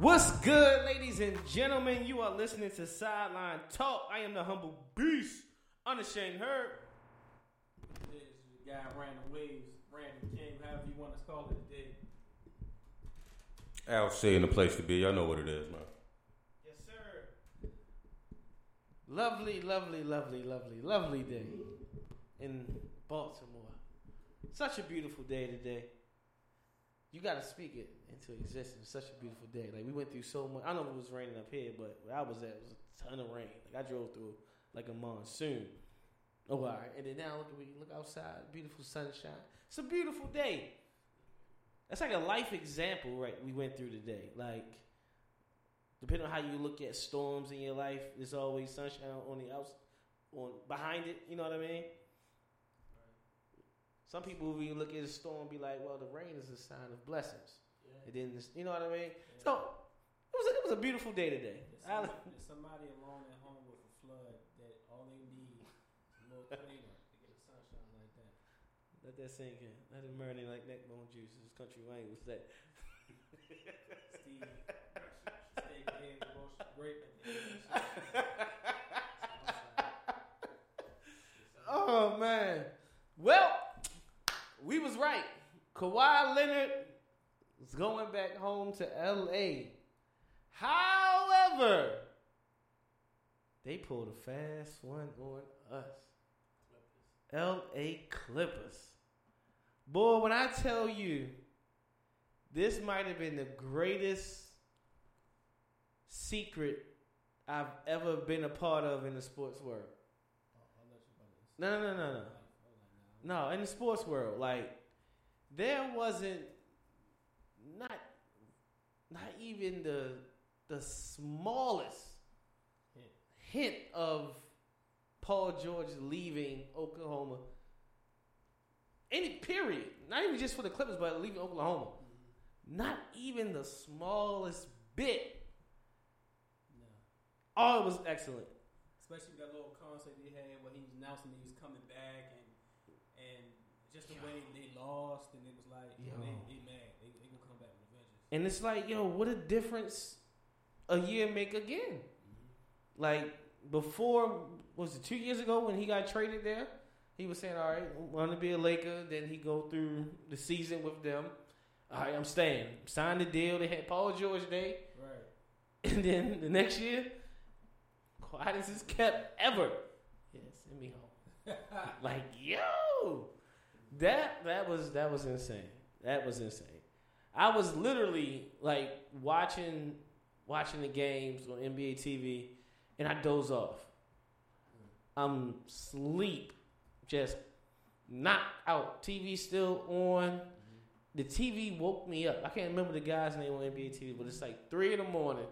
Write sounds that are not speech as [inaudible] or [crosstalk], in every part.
What's good, ladies and gentlemen? You are listening to Sideline Talk. I am the humble beast, unashamed Herb. This is the guy Random Waves, Random King, however you want to call it today. Al Shay in the place to be. Y'all know what it is, man. Yes, sir. Lovely, lovely, lovely, lovely, lovely day in Baltimore. Such a beautiful day today. You got to speak it into existence. Such a beautiful day. Like we went through so much. I know it was raining up here, but where I was at, it was a ton of rain. Like I drove through like a monsoon. Oh, all right. And then now look at we look outside, beautiful sunshine. It's a beautiful day. That's like a life example, right? We went through today. Like, depending on how you look at storms in your life, there's always sunshine on the outside, on behind it. You know what I mean? Some people, will look at a storm, and be like, "Well, the rain is a sign of blessings." It then, this, you know what I mean? So it was a, it was a beautiful day today. There's I- somebody, [laughs] there's somebody alone at home with a flood that all they need is a little [laughs] cleaner to get the sunshine like that. Let that sink in. Let it marinate like neck bone juice. This country wine was that. [laughs] Steve, stay in the most great at the end of the Oh man. Well, we was right. Kawhi Leonard is going back home to LA. However, they pulled a fast one on us. LA Clippers. Boy, when I tell you this might have been the greatest secret I've ever been a part of in the sports world. No, no, no, no, no. Like, oh, like, nah. No, in the sports world, like there wasn't not not even the the smallest Hint. hint of Paul George leaving Oklahoma. Any period, not even just for the Clippers, but leaving Oklahoma. Not even the smallest bit. No. Oh, it was excellent. Especially that little concert they had where he was announcing he was coming back and and just the way they lost and it was like yo, Yo. they, they mad. They, they gonna come back with vengeance. And it's like, yo, what a difference a year make again. Mm-hmm. Like before, was it two years ago when he got traded there? He was saying, "All right, want to be a Laker." Then he go through the season with them. All right, I'm staying. Signed the deal. They had Paul George Day, Right. [laughs] and then the next year, quietest is kept ever. Yeah, send me home. [laughs] like yo, that that was that was insane. That was insane. I was literally like watching watching the games on NBA TV, and I doze off. I'm sleep, just knocked out. TV still on. The TV woke me up. I can't remember the guy's name on NBA TV, but it's like three in the morning.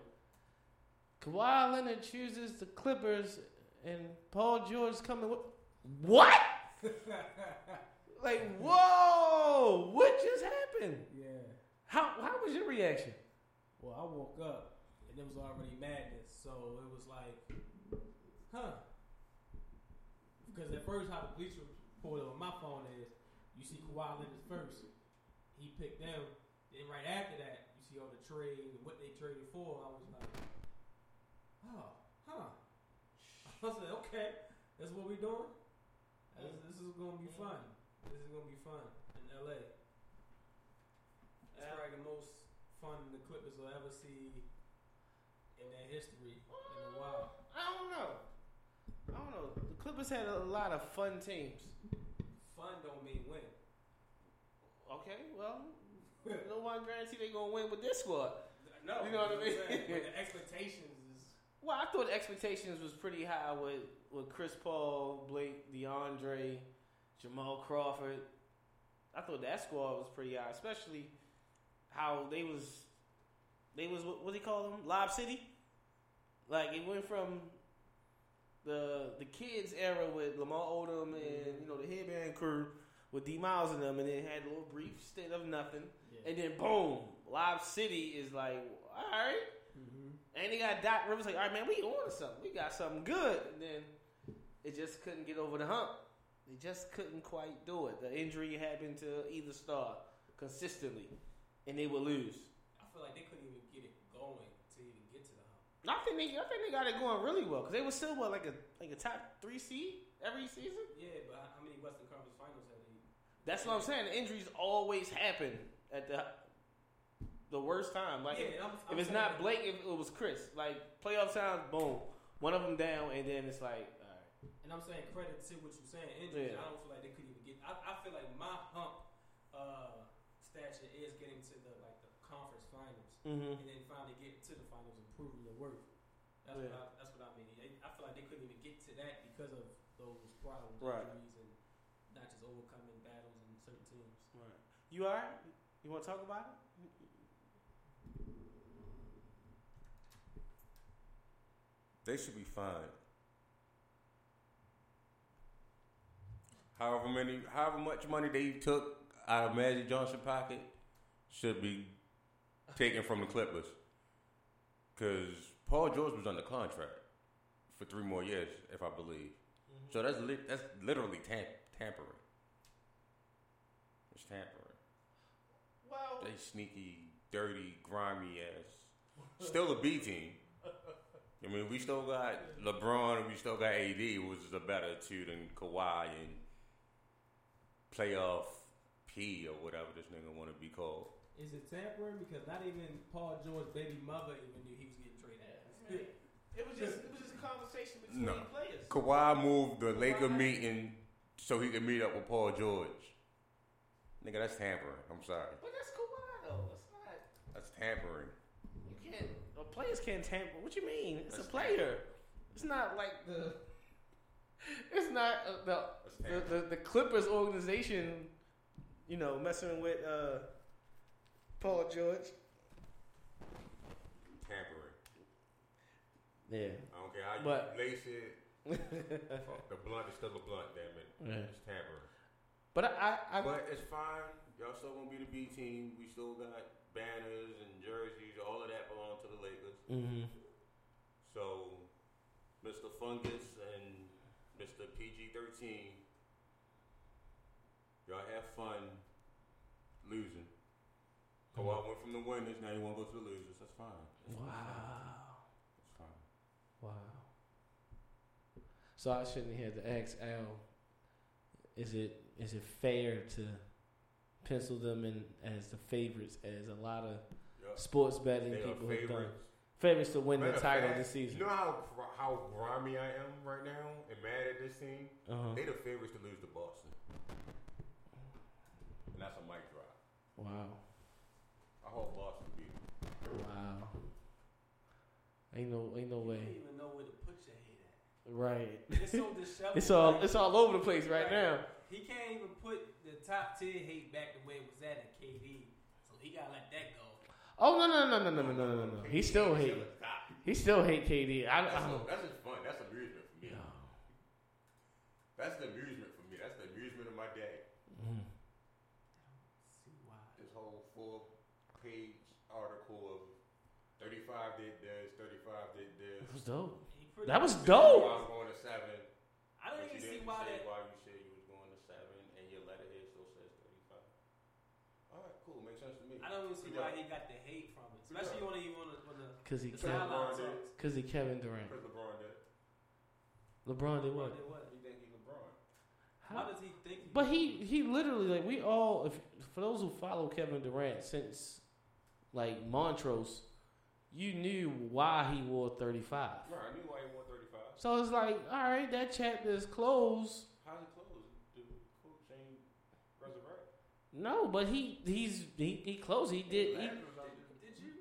Kawhi Leonard chooses the Clippers, and Paul George coming. What? [laughs] like, whoa! What just happened? Yeah. How how was your reaction? Well, I woke up and it was already madness, so it was like, huh? Because at first, how the bleacher report on my phone is, you see Kawhi Leonard first, he picked them. Then right after that, you see all the trade and what they traded for. I was like, oh, huh? I said, okay, that's what we're doing. This, this is gonna be fun. This is gonna be fun in LA. It's probably the most fun the Clippers will ever see in their history in a while. I don't know. I don't know. The Clippers had a lot of fun teams. Fun don't mean win. okay, well, no one guarantee they're gonna win with this squad. No, You know what I mean? But the expectations is Well, I thought the expectations was pretty high with with Chris Paul, Blake, DeAndre, Jamal Crawford. I thought that squad was pretty high, especially how they was they was what, what do you call them? Lob City. Like it went from the the kids era with Lamar Odom and you know the headband crew with D Miles and them, and then had a little brief stint of nothing, yeah. and then boom, Lob City is like, all right. Mhm. And they got Doc Rivers like, all right, man, we on something. We got something good. And then it just couldn't get over the hump. They just couldn't quite do it. The injury happened to either star consistently, and they would lose. I feel like they couldn't even get it going to even get to the hump. I think they, I think they got it going really well because they were still what like a like a top three seed every season. Yeah, but how many Western Conference Finals have they? That's what I'm saying. The injuries always happen at the the worst time. Like yeah, I'm, if I'm it's not Blake, if it was Chris. Like playoff time, boom, one of them down, and then it's like. And I'm saying credit to what you're saying. Injuries, Yeah. I don't feel like they could even get. I, I feel like my hump uh, stature is getting to the like the conference finals, Mm-hmm. and then finally get to the finals and proving your worth. That's Yeah. what I, that's what I mean. They, I feel like they couldn't even get to that because of those problems, Right. injuries, and not just overcoming battles in certain teams. Right. You all right? You want to talk about it? They should be fine. However many, however much money they took out of Magic Johnson pocket should be taken from the Clippers. Because Paul George was under contract for three more years, if I believe. Mm-hmm. So that's li- that's literally tam- tampering. It's tampering. Well, They sneaky, dirty, grimy ass. Still a B team. I mean, we still got LeBron and we still got AD, which is a better two than Kawhi and playoff P or whatever this nigga want to be called. Is it tampering? Because not even Paul George's baby mother even knew he was getting traded. it was just it was just a conversation between No. players. Kawhi moved the Laker meeting so he could meet up with Paul George. Nigga, that's tampering. I'm sorry. But that's Kawhi though. It's not. That's tampering. You can't. The players can't tamper. What you mean? It's That's a player. It's not like the. [laughs] It's not uh, the, the the the Clippers organization. You know, messing with uh, Paul George. Tampering. Yeah. I don't care how you But- lace it. Fuck, [laughs] the blunt is still a blunt, damn it. Yeah. It's tampering. But I, I, I But it's fine. Y'all still gonna be the B team. We still got banners and jerseys. All of that belong to the Lakers. hmm So, Mr. Fungus and Mr. PG thirteen, y'all have fun losing. Kawhi mm-hmm. went from the winners. Now you want to go to the losers. That's fine. That's Wow. That's fine. Wow. So I shouldn't have to ask Al. Is it is it fair to pencil them in as the favorites as a lot of Yup. sports betting They people have done? Favorites. Favorites to win Matter the of title fact, this season. You know how how grimy I am right now and mad at this team. Uh-huh. They the favorites to lose to Boston, and that's a mic drop. Wow. I hope Boston beat. them. Wow. Ain't no ain't no You way. don't even know where to put your head at. Right. It's so disheveled. [laughs] It's all like- it's all over the place right Right. now. He can't even put the top tier hate back the way it was at at KD. So he gotta let that go. Oh no no no no no no no no no. He still hate. He still hate KD. I, I That's, don't. that's just fun. That's amusement for me. Yeah. That's the amusement for me. That's the amusement of my day. Mhm. See why. This whole four-page article of 35 did this, 35 did this. That was dope. That was dope. I'm going to seven. I don't even see why that. why you said you was going to seven, and your letterhead still says 35. All right, cool. Makes sense to me. I don't even see Good why he got the hate from it, Good especially job. when he on the, on the Cause he It's Kevin, LeBron sideline did. talks. cause he Kevin Durant. Because LeBron did. LeBron did what? Did what? You think he's LeBron? How does he think? But he he literally like we all if for those who follow Kevin Durant since like Montrose, you knew why he wore thirty five. Right, I knew why he won 35. So it's like, all right, that chapter is closed. How's it closed? The coach ain't resurrect. No, but he he's he, he close. He did. He, Did you?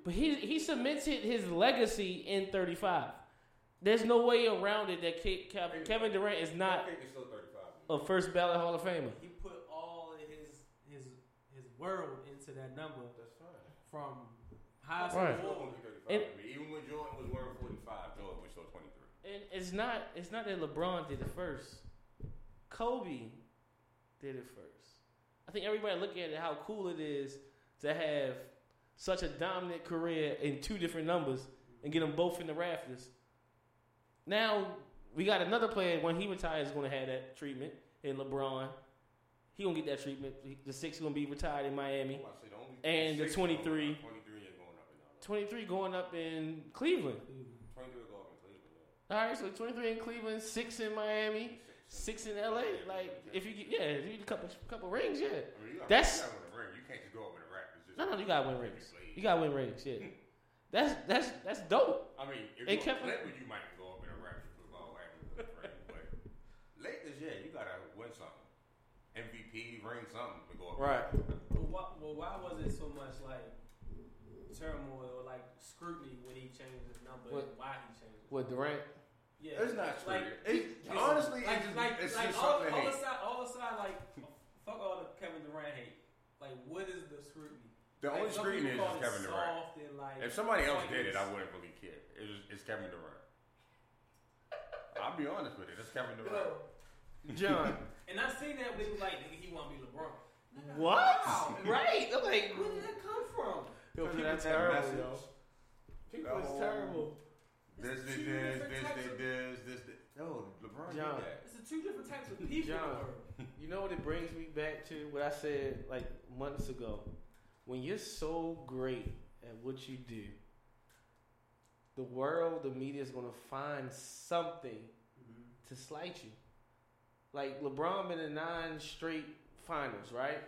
But he he cemented his legacy in 35. There's no way around it that Ke- Kev- Kevin Durant is not I think it's still 35. a first ballot Hall of Famer. He put all of his his his world into that number That's fine. from high school. Jordan was 35 And- Even when Jordan was wearing 45, Jordan was still 23. And it's not it's not that LeBron did it first. Kobe did it first. I think everybody look at it how cool it is to have such a dominant career in two different numbers and get them both in the rafters. Now we got another player when he retires is going to have that treatment in LeBron. He gonna get that treatment. The six gonna be retired in Miami. I'm about to say, the only And the six going up, 23. 23 going up in now. Twenty three going up in Cleveland. 23 will go up in Cleveland. Yeah. All right, so twenty three in Cleveland, six in Miami. Six in LA. Like if you get yeah, if you get a couple couple rings, yeah. I mean, you gotta, That's- No, no, you gotta win rings. You gotta win rings, yeah. That's that's that's dope. I mean, if They you're kept- a Clippers, you might go up in a Raptors for all Raptors win a. But Lakers, yeah, you gotta win something. MVP, ring something to go up. Right. Well, why, well, why was it so much like turmoil or like scrutiny when he changed his number What? and why he changed it? With Durant. Yeah, It's not like, scrutiny. It's- honestly, like, it's just- like, it's like just all, something to all aside, all aside, like [laughs] fuck all the Kevin Durant hate. Like, what is the scrutiny? The Like, only some scrutiny is people call just it Kevin Durant. like, If somebody else did it, I wouldn't really care. It was, it's Kevin Durant. I'll be honest with it. It's Kevin Durant. John. [laughs] And I seen that when they was like, nigga, he want to be LeBron. What? Wow. [laughs] Right. I'm like, Where did that come from? Yo, People that's take terrible, yo. People The is terrible. This, It's this, two this, different this, this, this, this, this. No, LeBron John. did that. It's the two different types of people. John. You know what it brings me back to? What I said like months ago. When you're so great at what you do, the world, the media is gonna find something mm-hmm. to slight you. Like LeBron been in nine straight finals, right?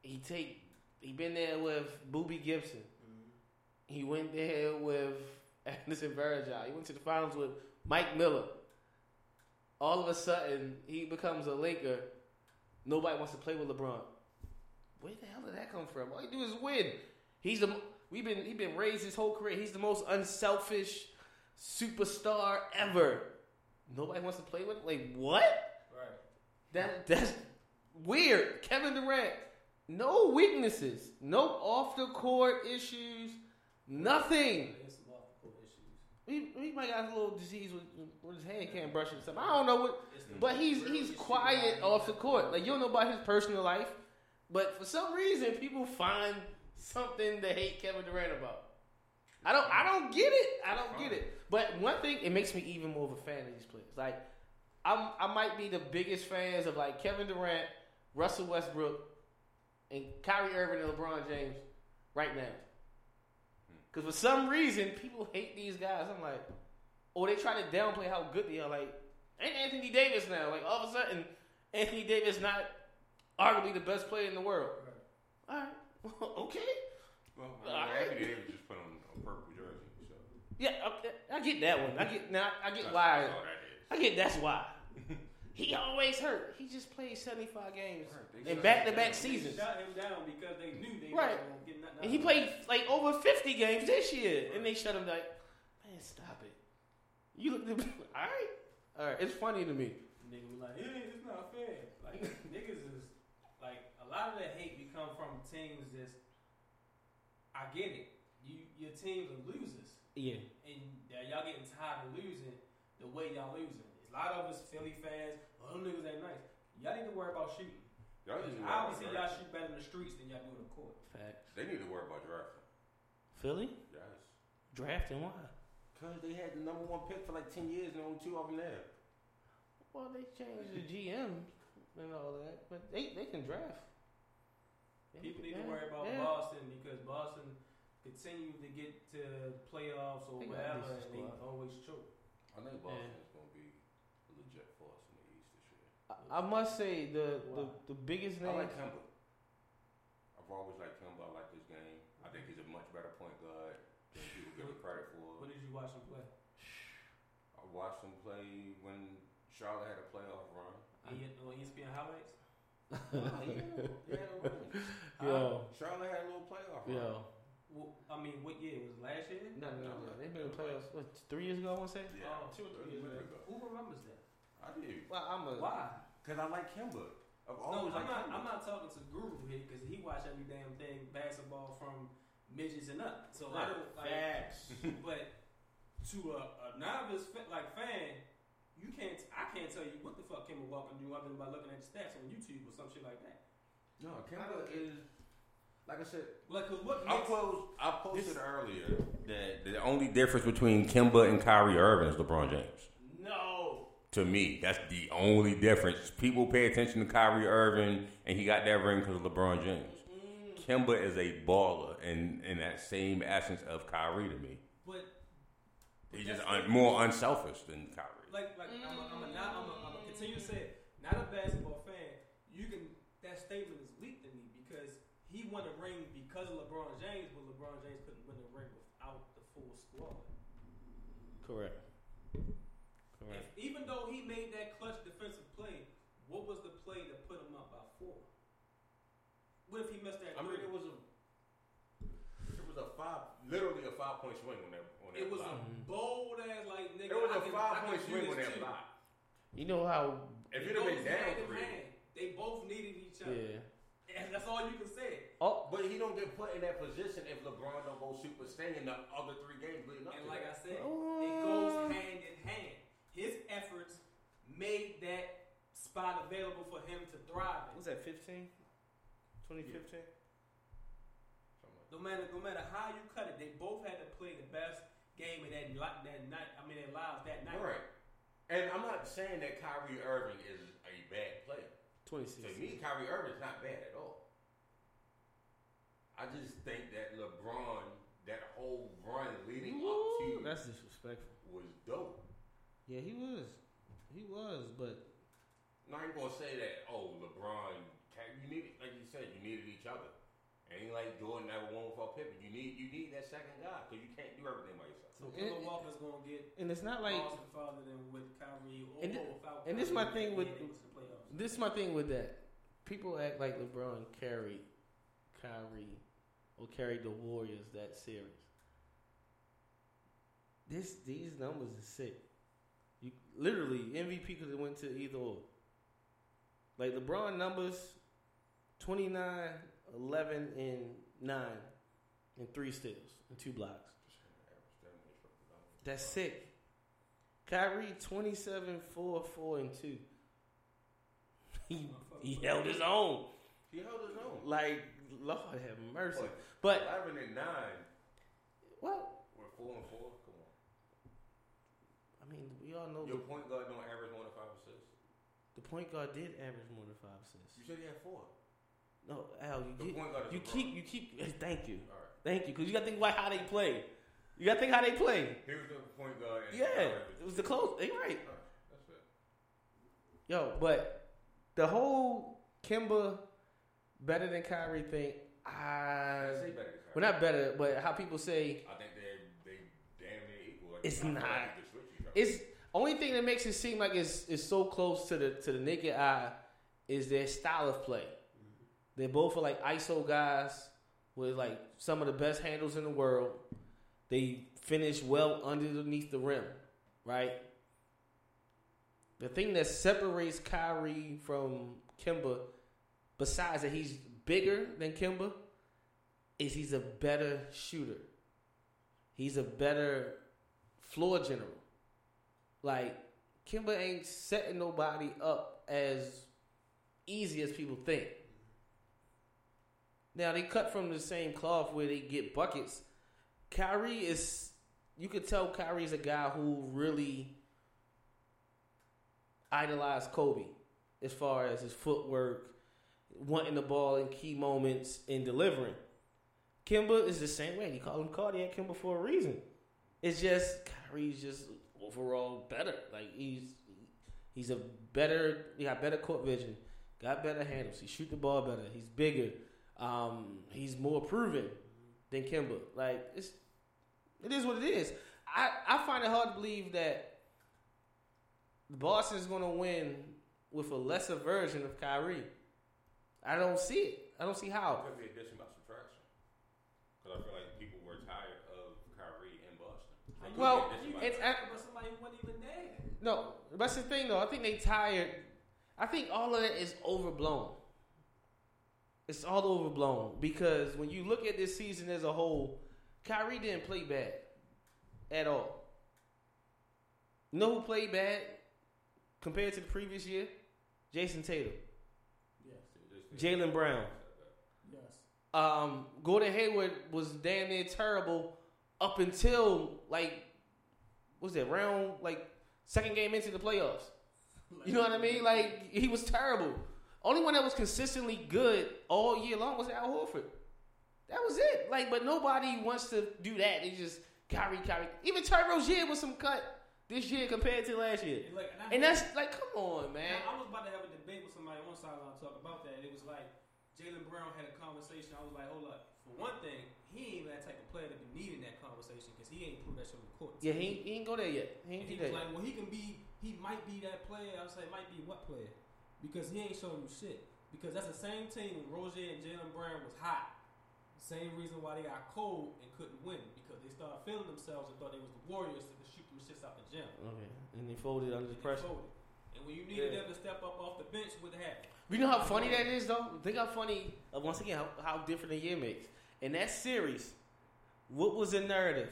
He take he been there with Boobie Gibson. Mm-hmm. He went there with [laughs] Anderson Varejao. He went to the finals with Mike Miller. All of a sudden, he becomes a Laker. Nobody wants to play with LeBron. Where the hell did that come from? All he do is win. He's the we've been he been raised his whole career. He's the most unselfish superstar ever. Nobody wants to play with him. Like what? Right. That that's weird. Kevin Durant, no weaknesses, no off the court issues, nothing. There's some off the court issues. He, he might got a little disease with, with his hand can't brush it or something. I don't know what, but he's he's quiet off the court. Like you don't know about his personal life, but for some reason people find something to hate Kevin Durant about. I don't I don't get it. I don't get it. But one thing, it makes me even more of a fan of these players. Like I'm I might be the biggest fans of like Kevin Durant, Russell Westbrook, and Kyrie Irving and LeBron James right now. Because for some reason people hate these guys. I'm like, or they try to downplay how good they are. Like, ain't Anthony Davis now? Like all of a sudden, Anthony Davis not arguably the best player in the world. All right, [laughs] okay. Well, All I mean, right. Anthony Davis just put on a purple jersey. So. Yeah, okay, I get that one. I get now. I get That's, why. that's all. I get that's why. [laughs] He always hurt. He just played 75 games Right, in back to back seasons. They shut him down because they knew they Right. weren't gonna get nothing And he of played like over 50 games this year. And they shut him like, man, stop it. You look [laughs] all right. All right. It's funny to me. Nigga was like, yeah, it's not fair. Like niggas is like a lot of that hate be come from teams that's I get it. You your teams are losers. Yeah. And that y'all getting tired of losing the way y'all losing. A lot of us Philly fans, oh them niggas ain't nice. Y'all need to worry about shooting. Y'all need to worry Obviously about y'all drafting. shoot better in the streets than y'all do in the court. Facts. They need to worry about drafting. Philly Yes. drafting why? Because they had the number one pick for like 10 years and only two of them there. Well, they changed the GM and all that, but they they can draft. People need Yeah, to worry about yeah. Boston because Boston continue to get to playoffs or They got a whatever, and they always choke. I think Boston is going to be a legit force in the East this year. I, I must say the, the Wow. the biggest name. I like Kemba. I've always liked Kemba. I like this game. I think he's a much better point guard than people give him credit for. When did you watch him play? I watched him play when Charlotte had a playoff run. E- on ESPN highlights. [laughs] Yo, Charlotte had a little playoff. run. yo. Well, I mean, what year was it last year? No, no, no. They've been in playoffs what, three years ago. I want to say. Yeah, Oh, two or three years ago. Who remembers that? I do. Well, I'm a. Why? Cause I like Kemba. I've No, I'm liked not. Kemba. I'm not talking to Guru here because he watched every damn thing basketball from midgets and up. So I don't like. Facts. [laughs] But to a, a novice fa- like fan, you can't. I can't tell you what the fuck Kemba Walker do other than by looking at the stats on YouTube or some shit like that. No, Kemba is. Like I said, Like, what I posted, I posted earlier that the only difference between Kemba and Kyrie Irving is LeBron James. no. To me, that's the only difference. People pay attention to Kyrie Irving, and he got that ring because of LeBron James. Mm-hmm. Kemba is a baller in, in that same essence of Kyrie to me. But He's just un, more unselfish than Kyrie. like, like I'm a, I'm a. I'm a, I'm a continue to say it. Not a basketball fan. You can. That statement is leaked to me because he won a ring because of LeBron James, but LeBron James couldn't win a ring without the full squad. Correct. If, even though he made that clutch defensive play, what was the play that put him up by four? What if he missed that? I mean, three? it was a, it was a five, literally a five point swing on that. On that It was a bold ass like nigga. It was I a can- five I can point do swing on that too. block. You know how? If It you'd have been down hand three, hand. They both needed each other. Yeah. And that's all you can say. Oh, but he don't get put in that position if LeBron don't go super stay in the other three games And to like I said, Oh. it goes hand in hand. His efforts made that spot available for him to thrive in. was that 15? 2015? No matter no matter how you cut it, they both had to play the best game of that li- that night. I mean, their lives that night. All right. And I'm not saying that Kyrie Irving is a bad player. To me, Kyrie Irving is not bad at all. I just think that LeBron, that whole run leading up to that's disrespectful. was dope. Yeah, he was. He was, but Now I ain't gonna say that. Oh, LeBron, you need like you said, you needed each other. Ain't like Jordan never won without Pippen. You need you need that second guy because you can't do everything by yourself. So And- Kemba Walker's gonna get and it's not like farther than with Kyrie or And without. and this Kyrie my thing with- they was in the playoffs. this is my thing with that. People act like LeBron carried Kyrie or carried the Warriors that series. This these numbers are sick. You literally MVP could have went to either or. Like LeBron numbers 29, 11, and 9, and three steals and two blocks. That's sick. Kyrie 27, 4, 4, and 2. [laughs] He, he held his own. He held his own. Like, Lord have mercy. What? But, Eleven and nine well, were four and four. Come on. I mean, we all know Your the, point guard don't average more than five assists. the point guard did average more than five assists. You said he had four. No, Al, you, The get, point guard is you keep, you keep, [laughs] thank you. All right. Thank you. Because you got to think about how they play. You got to think how they play. He was the point guard. Yeah, it was the close. You're right. All right, That's it. Yo, but the whole Kemba better than Kyrie thing, I I say better than Kyrie. well not better, but how people say I think they they damn near equal. It's not. Like you could switch each other. it's only thing that makes it seem like it's it's so close to the to the naked eye is their style of play. Mm-hmm. They both are like ISO guys with like some of the best handles in the world. They finish well underneath the rim, right? The thing that separates Kyrie from Kemba, besides that he's bigger than Kemba, is he's a better shooter. He's a better floor general. Like Kemba ain't setting nobody up as easy as people think. Now they cut from the same cloth where they get buckets. Kyrie is you could tell Kyrie's a guy who really idolized Kobe as far as his footwork, wanting the ball in key moments and delivering. Kemba is the same way. He call him cardiac Kemba for a reason. It's just Kyrie's just overall better. Like he's he's a better. He got better court vision. Got better handles. He shoot the ball better. He's bigger. Um, he's more proven than Kemba. Like it's it is what it is. I I find it hard to believe that Boston's going to win with a lesser version of Kyrie. I don't see it. I don't see how. Could be addition by subtraction. Because I feel like people were tired of Kyrie in Boston. How you Well, get- you it's- get tired of somebody wasn't even there. No, that's the thing though. I think they tired. I think all of that is overblown. It's all overblown because when you look at this season as a whole, Kyrie didn't play bad at all. You know who played bad compared to the previous year? Jayson Tatum, Yes, Jaylen Brown. yes. Um, Gordon Hayward was damn near terrible up until like, was that round like second game into the playoffs. You know what I mean? Like he was terrible. Only one that was consistently good all year long was Al Horford. That was it. Like, but nobody wants to do that. They just Kyrie, Kyrie. Even Terry Rozier was some cut this year compared to last year. And, and, And that's like, come on, man. Now, I was about to have a debate with somebody on sideline talk about that. It was like Jaylen Brown had a conversation. I was like, hold up. For one thing, he ain't that type of player to be needing that conversation because he ain't proved that shit on the court. Yeah, he, he ain't go there yet. He And ain't he do was like, well, he can be, he might be that player. I was like, might be what player? Because he ain't showing you shit. Because that's the same team when Roger and Jaylen Brown was hot. Same reason why they got cold and couldn't win because they started feeling themselves and thought they was the Warriors could shoot them shits out the gym. Okay, and they folded under the pressure. folded. And when you needed Yeah. them to step up off the bench, what happened? You know how funny that is, though. Think how funny. Uh, once again, how, how different a year makes. In that series, what was the narrative?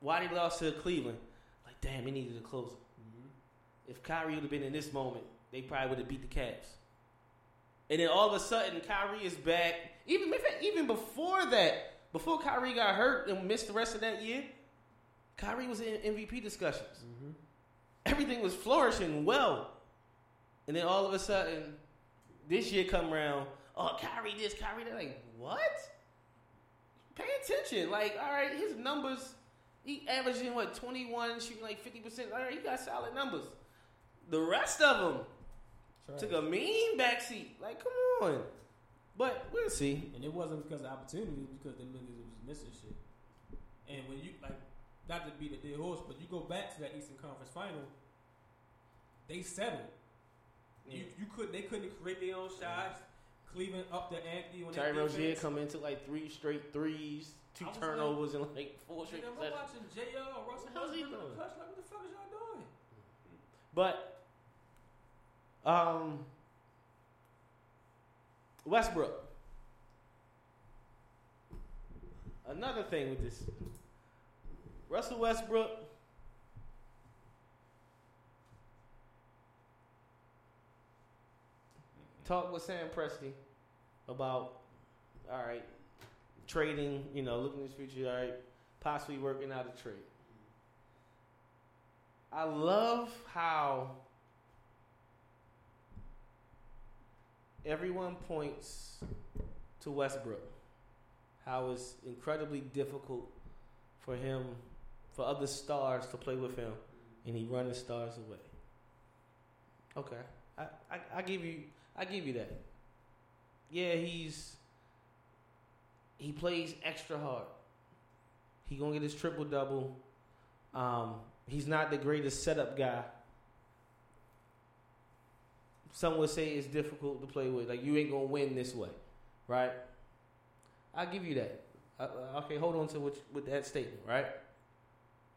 Why they lost to Cleveland? Like, damn, they needed a closer. If Kyrie would have been in this moment, they probably would have beat the Cavs. And then all of a sudden, Kyrie is back. Even even before that, before Kyrie got hurt and missed the rest of that year, Kyrie was in MVP discussions. Mm-hmm. Everything was flourishing well. And then all of a sudden, this year come around, oh, Kyrie this, Kyrie that. Like, what? Pay attention. Like, all right, his numbers, he averaging, what, 21, shooting like 50%. All right, he got solid numbers. The rest of them took a mean backseat. Like, come on. But we'll see. And it wasn't because of opportunity, it was because them niggas was missing shit. And when you like, not to beat a dead horse, but you go back to that Eastern Conference Final, they settled. You you could they couldn't create their own shots. Cleveland up the ante when Terry they Rozier come into like three straight threes, two I was turnovers, and like four straight Nigga, I'm watching J.R. Russell How's he Westbrook in the doing? clutch. Like, what the fuck is y'all doing? But um Westbrook. Another thing with this Russell Westbrook Talk with Sam Presti about all right trading, you know, looking at his future, all right, possibly working out a trade. I love how everyone points to Westbrook. How it's incredibly difficult for him, for other stars to play with him, and he running stars away. Okay, I, I, I give you, I give you that. Yeah, he's he plays extra hard. He gonna get his triple double. Um, he's not the greatest setup guy. Some would say it's difficult to play with. Like you ain't gonna win this way, right? I'll give you that. Uh, uh, okay, hold on to what, with that statement, right?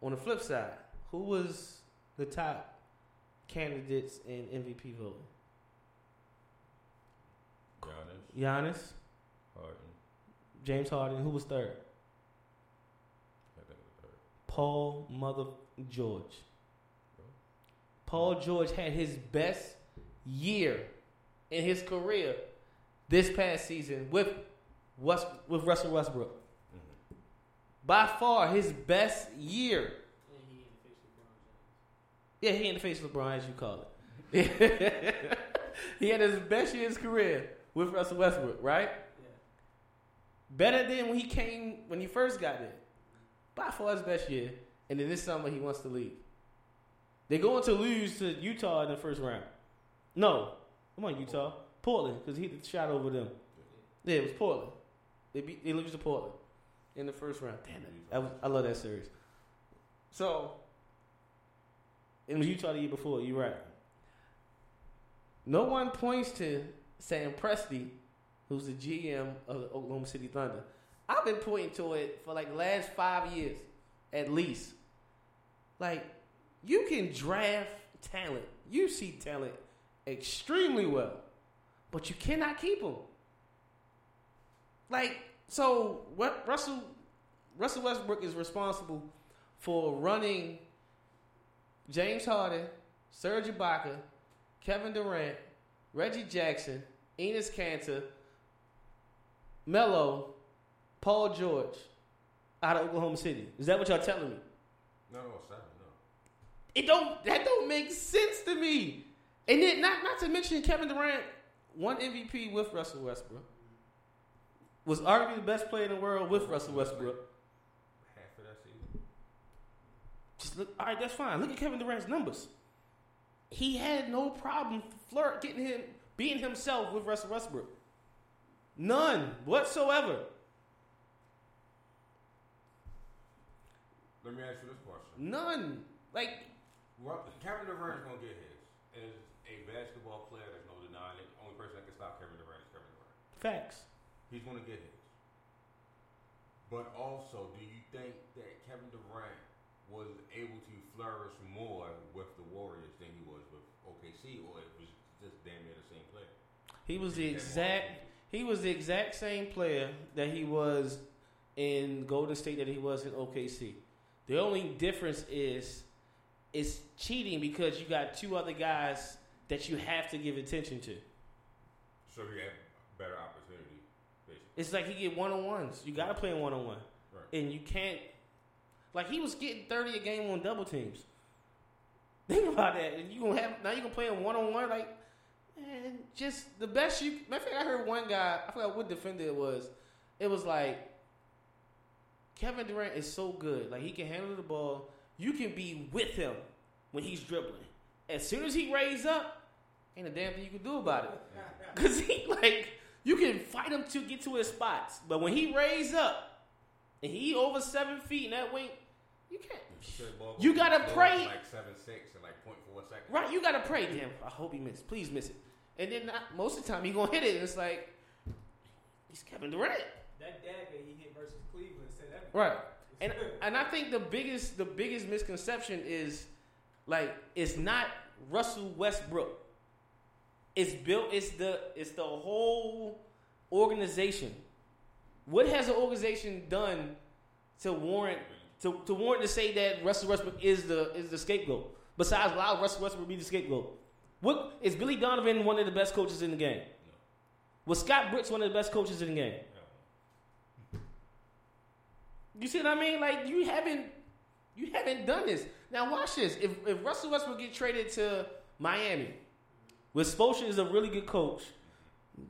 On the flip side, who was the top candidates in MVP voting? Giannis, Giannis, Harden, James Harden. Who was third? I third. Paul Mother George. Paul George had his best year in his career this past season with West, with Russell Westbrook. Mhm. By far his best year. And he ain't face LeBron James. Yeah, he in the face of LeBron, as you call it. [laughs] he had his best year in his career with Russell Westbrook, right? Yeah. Better than when he came when he first got there. By far his best year. And then this summer he wants to leave. They're going to lose to Utah in the first round. No, come on, Utah, Portland, because he shot over them. Yeah, it was Portland. They beat they lose to Portland in the first round. Damn it, I, was, I love that series. So it was Utah the year before. You're right. No one points to Sam Presti who's the GM of the Oklahoma City Thunder. I've been pointing to it for like the last five years, at least. Like, you can draft talent. You see talent extremely well, but you cannot keep them. Like, so what Russell Russell Westbrook is responsible for running James Harden, Serge Ibaka, Kevin Durant, Reggie Jackson, Enes Kanter, Melo, Paul George out of Oklahoma City. Is that what y'all telling me? No, no, no. It don't that don't make sense to me. And then not not to mention Kevin Durant won MVP with Russell Westbrook. Was arguably the best player in the world with Russell Westbrook. Half of that season. Just look, all right, that's fine. Look at Kevin Durant's numbers. He had no problem flirt getting him being himself with Russell Westbrook. None whatsoever. Let me ask you this question. None. Like Ru- Kevin Durant's gonna get his. As a basketball player, there's no denying it. Only person that can stop Kevin Durant is Kevin Durant. facts. He's gonna get his. But also, do you think that Kevin Durant was able to flourish more with the Warriors than he was with OKC, or it was just damn near the same player? He was the exact he was the exact same player that he was in Golden State that he was in OKC. The only difference is it's cheating because you got two other guys that you have to give attention to. So he had better opportunity, basically. It's like he get one on ones. You got to play one on one, and you can't. Like he was getting thirty a game on double teams. [laughs] Think about that. And you gonna have now you gonna play him one on one. Like, and just the best you. Matter of fact, I heard one guy. I forgot what defender it was. It was like Kevin Durant is so good. Like he can handle the ball. You can be with him when he's dribbling. As soon as he raise up, ain't a damn thing you can do about it. [laughs] Cause he like you can fight him to get to his spots, but when he raise up and he over seven feet in that wing, you can't. You gotta pray. Like seven six and like point four seconds. Right, you gotta pray. Damn, I hope he miss. Please miss it. And then not, most of the time he gonna hit it. And it's like he's Kevin Durant. That dagger he hit versus Cleveland said everything. Right. [laughs] And and I think the biggest the biggest misconception is like it's not Russell Westbrook. It's built it's the it's the whole organization. What has an organization done to warrant to, to warrant to say that Russell Westbrook is the is the scapegoat? Besides allow Russell Westbrook be the scapegoat. What is Billy Donovan one of the best coaches in the game? Was Scott Brooks one of the best coaches in the game? You see what I mean? Like you haven't you haven't done this. Now watch this. If if Russell Westbrook get traded to Miami, with Spoelstra is a really good coach,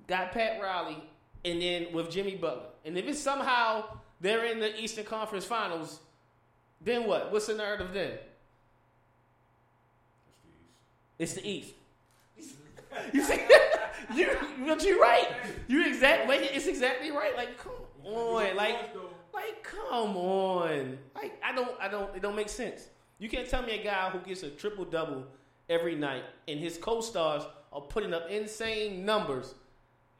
got Pat Riley, and then with Jimmy Butler, and if it's somehow they're in the Eastern Conference Finals, then what? What's the narrative then? It's the East. [laughs] you see, [laughs] you but you're right. You exactly. It's exactly right. Like come on, like. Like, come on. Like, I don't, I don't, it don't make sense. You can't tell me a guy who gets a triple double every night and his co-stars are putting up insane numbers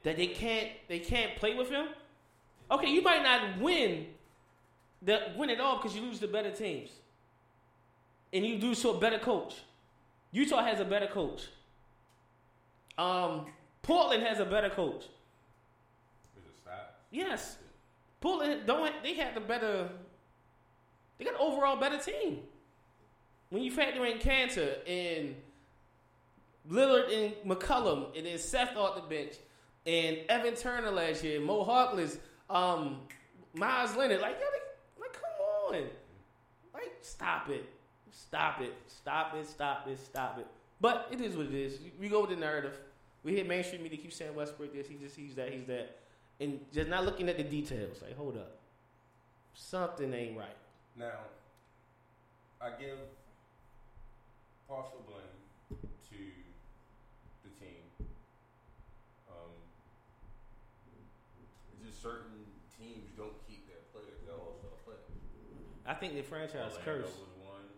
that they can't, they can't play with him. Okay, you might not win the win it all because you lose to better teams, and you lose to a better coach. Utah has a better coach. Um, Portland has a better coach. Is it stats? Yes. Portland don't. They had the better they got an overall better team. When you factor in Kanter and Lillard and McCollum and then Seth off the bench and Evan Turner last year, Mo Harkless, um, Meyers Leonard, like yo, like come on. Like stop it. Stop it. Stop it. Stop it. Stop it. But it is what it is. We go with the narrative. We hear mainstream media keep saying Westbrook this, he just he's that, he's that and just not looking at the details. Like, hold up, something ain't right. Now, I give partial blame to the team. Um, just certain teams don't keep their players, their all-star players. I think the franchise Orlando curse. was one.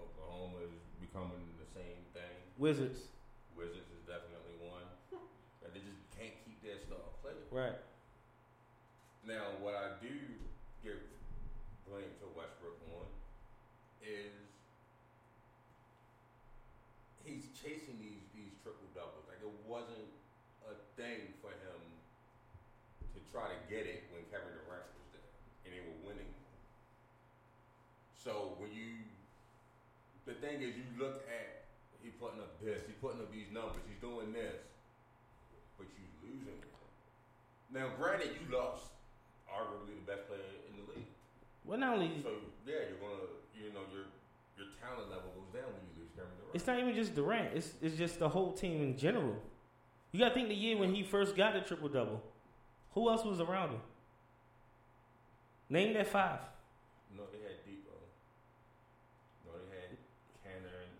Oklahoma is becoming the same thing. Wizards. Wizards is definitely one. [laughs] That they just can't keep their star players. Right. Now, what I do give blame to Westbrook on is he's chasing these these triple doubles. Like it wasn't a thing for him to try to get it when Kevin Durant was there and they were winning. So when you, the thing is, you look at he putting up this, he's putting up these numbers, he's doing this, but you losing. Now, granted, you lost arguably the best player in the league. Well, not only So yeah, you're gonna, you know, your your talent level goes down when you lose Kevin Durant. it's not even just Durant. It's it's just the whole team in general. You got to think the year when he first got the triple double. Who else was around him? Name that five. no, they had Depot. No, they had Kanter and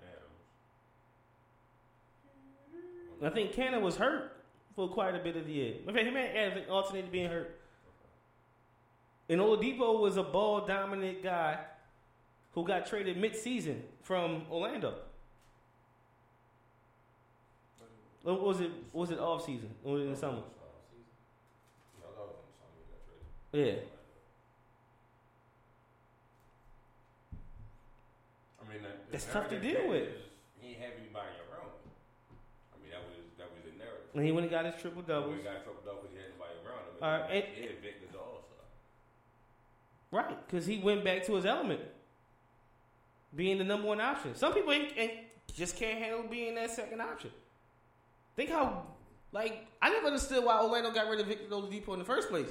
Adams. I think Kanter was hurt for quite a bit of the year. In fact, him and Adams alternated being hurt. And Oladipo was a ball dominant guy who got traded mid season from Orlando. Or was it was it off season? Or was it in the summer? No, that was in the summer he got traded. Yeah. I mean, that, That's tough to deal with. He ain't have anybody around him. I mean, that was that was the narrative. And he went and got his triple doubles. He got up because he had nobody around him. All right, And yeah, Vic was the all star. Right, because he went back to his element, being the number one option. Some people ain't, ain't, just can't handle being that second option. Think how, like, I never understood why Orlando got rid of Victor Oladipo in the first place.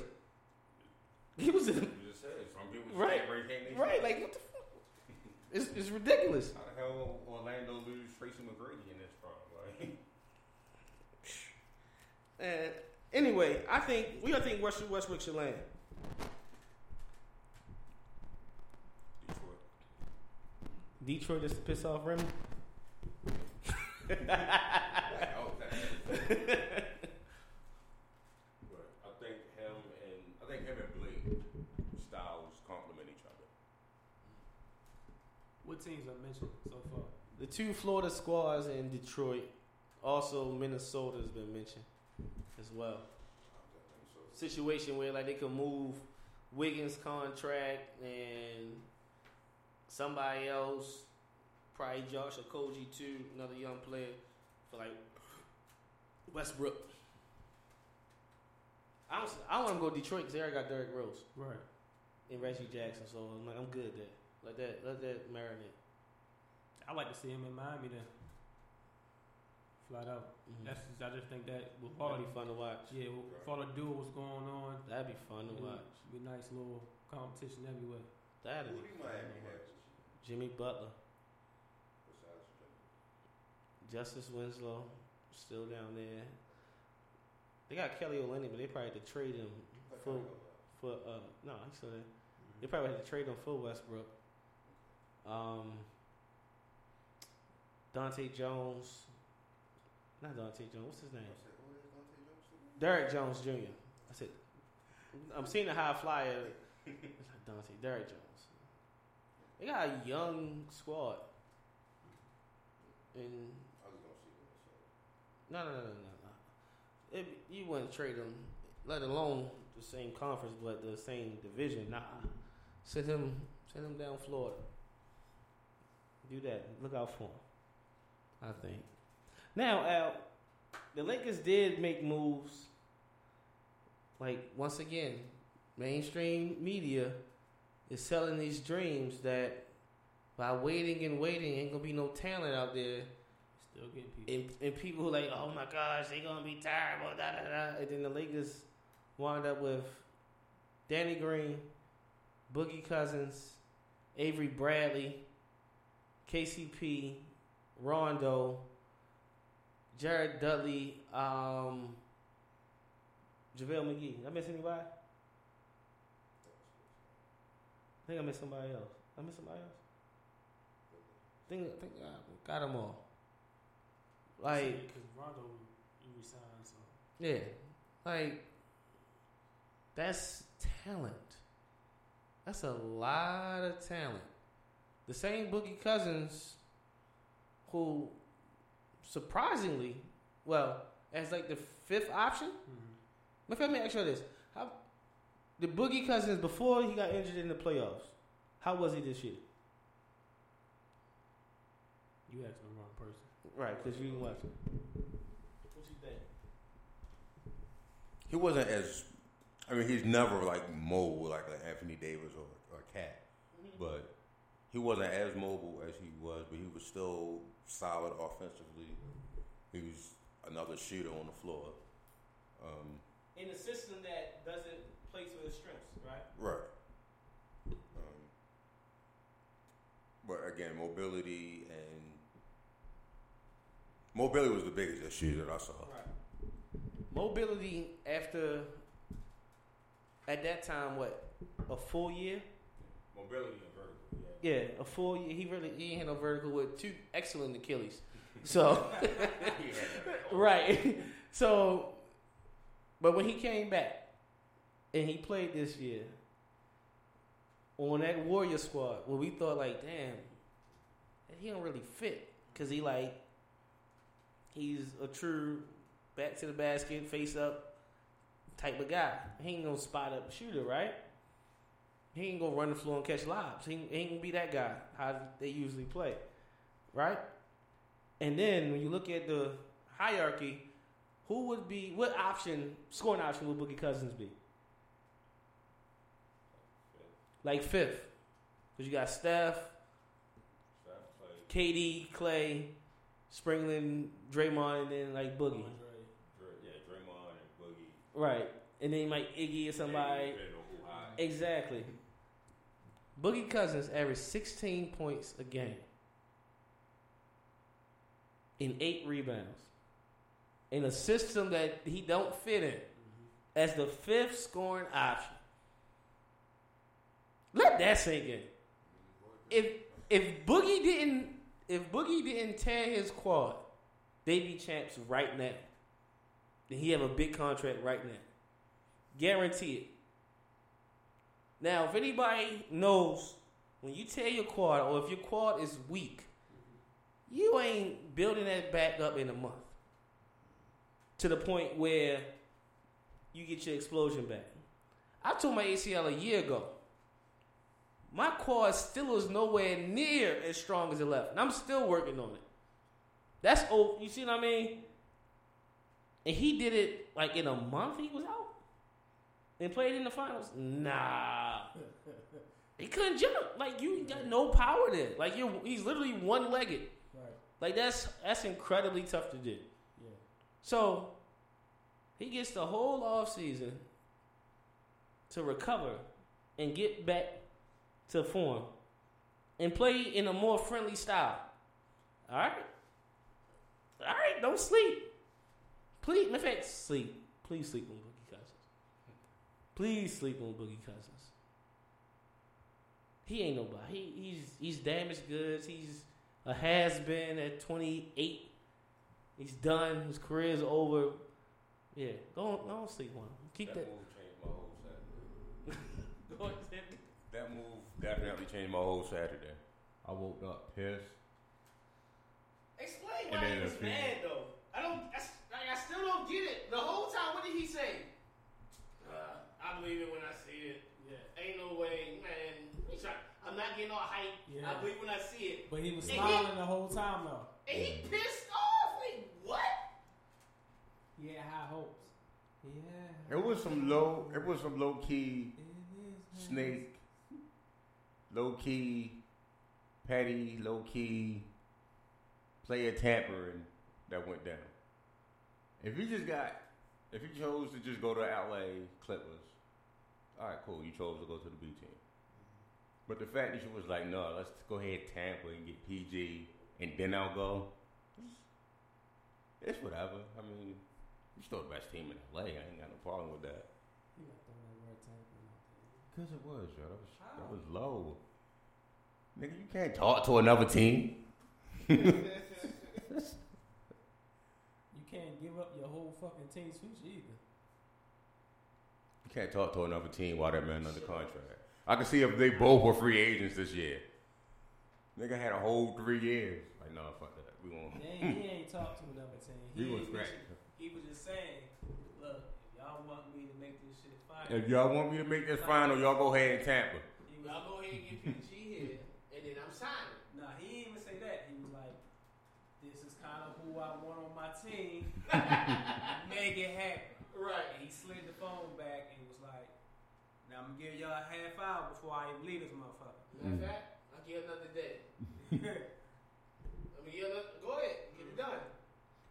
He was in, You just said some people Right, can't break hand, they right, say. like what the fuck? It's, it's ridiculous. How the hell Orlando lose Tracy McGrady in this problem? [laughs] Like, And anyway, I think we don't think Westbrook, Westbrook should land. Detroit. Detroit just to piss off Remy. [laughs] [laughs] Like, oh, that- but I think him and I think him and Blake styles complement each other. What teams are mentioned so far? The two Florida squads in Detroit, also Minnesota has been mentioned as well. Situation where like they could move Wiggins' contract and somebody else, probably Josh Okogie too, another young player for like Westbrook. I don't, I want to go to Detroit because they already got Derrick Rose Right. and Reggie Jackson, so I'm like I'm good there. Let that let that marinate. I like to see him in Miami then. Flat out. Mhm. That's just, I just think that with That'd Hardy, be fun to watch. yeah, with all the duo what's going on, That'd be fun to it'll watch. Be nice little competition everywhere. That'd Who be do fun Miami have. Jimmy Butler, besides Justice Winslow, still down there. They got Kelly Olynyk, but they probably had to trade him for for uh no, he's still there. They probably had to trade him for Westbrook. Um, Dante Jones, not Dante Jones. What's his name? Oh, Derrick Jones Jr. I said, I'm seeing the high flyer. It's like Dante, Derrick Jones. They got a young squad. And I was gonna see no, no, no, no, no. no. It, you wouldn't trade him, let alone the same conference, but the same division. Nah, send him, send him down Florida. Do that. Look out for him. I think. Now, Al, the Lakers did make moves. Like once again, mainstream media is selling these dreams that by waiting and waiting ain't gonna be no talent out there Still getting people. and, and people like, oh my gosh, they gonna be terrible, da da da. And then the Lakers wind up with Danny Green, Boogie Cousins, Avery Bradley, KCP, Rondo, Jared Dudley, um, JaVale McGee. Did I miss anybody? I think I missed somebody else. I missed somebody else. I think, I think I got them all. Like, because Rondo resigned, so yeah, like that's talent. That's a lot of talent. The same Boogie Cousins, who surprisingly, well, as like the fifth option, mm-hmm. Let me ask you this: How the Boogie Cousins before he got injured in the playoffs? How was he this year? You asked the wrong person. Right, because you didn't watch it. What you think? He wasn't as. I mean, he's never like mobile like an Anthony Davis or, or KAT, but he wasn't as mobile as he was. But he was still solid offensively. He was another shooter on the floor. Um, In a system that doesn't play to his strengths, right? Right. Um, but again, mobility and mobility was the biggest issue that I saw. Right. Mobility after at that time, what a full year? Mobility and vertical. Yeah, a full year. He really he had no vertical with two excellent Achilles. So [laughs] right. [laughs] So, but when he came back and he played this year on that Warrior squad, where we thought like, damn, he don't really fit because he like he's a true back to the basket, face up type of guy. He ain't gonna spot up shooter, right? He ain't gonna run the floor and catch lobs. He, he ain't gonna be that guy. How they usually play, right? And then when you look at the hierarchy, who would be what option scoring option would Boogie Cousins be? Like fifth, because you got Steph, KD, Klay, Springland, Draymond, and then like Boogie, Yeah, Draymond and Boogie. right? And then like Iggy or somebody. Exactly. Boogie Cousins averaged 16 points a game in eight rebounds in a system that he don't fit in as the fifth scoring option. Let that sink in. If if Boogie didn't if Boogie didn't tear his quad, they'd be champs right now. Then he have a big contract right now. Guarantee it. Now, if anybody knows when you tear your quad or if your quad is weak, you ain't building that back up in a month to the point where you get your explosion back. I tore my ACL a year ago. My quad still is nowhere near as strong as it left, and I'm still working on it. That's old. you see what I mean? And he did it like in a month. He was out and played in the finals. Nah, [laughs] he couldn't jump. Like you got no power there. Like you, he's literally one legged. Right. Like that's that's incredibly tough to do. Yeah. So he gets the whole off season to recover and get back to form and play in a more friendly style. All right, all right. Don't sleep. Please, in fact, sleep. Please sleep on Boogie Cousins. Please sleep on Boogie Cousins. He ain't nobody. He, he's he's damaged goods. He's a has been at 28. He's done. His career's over. Yeah, go on, go on sleep on him. Keep That that. move changed my whole Saturday. [laughs] Go on, That move definitely changed my whole Saturday. I woke up pissed. Explain why he was mad though. I don't. I, s- like, I still don't get it. The whole time, what did he say? I believe it when I see it. Yeah. Ain't no way, man. Try, I'm not getting all hype. Yeah. I believe when I see it. But he was And he- smiling the whole time though. And he pissed off. Like what? He had high hopes. Yeah. It was some low. It was some low key snake, low key petty, low key player tampering that went down. If you just got, if you chose to just go to LA Clippers, all right, cool. You chose to go to the B team. But the fact that you was like, no, let's go ahead Tampa and get PG, and then I'll go. It's whatever. I mean, you still the best team in LA. I ain't got no problem with that. He not throwing that word there. Cause it was, yo. That was How? that was low. Nigga, you can't talk to another team. [laughs] [laughs] You can't give up your whole fucking team's future either. You can't talk to another team while that man under contract. I can see if they both were free agents this year. Nigga had a whole three years. Like, no, fuck that. We won't. He ain't, he ain't talked to another team. [laughs] He, We gonna was scratch. he was just saying, look, if y'all want me to make this shit final. If y'all want me to make this final, y'all go ahead and Tampa. He Y'all go ahead and get PG here, and then I'm signing. nah, he didn't even say that. He was like, "This is kind of who I want on my team. [laughs] Make it happen." Right. And he slid the phone back and was like, "Now I'm gonna give y'all a half hour before I even leave this motherfucker." Matter of mm-hmm. fact, I'll give another day. I mean, yeah, let- go ahead, get it done.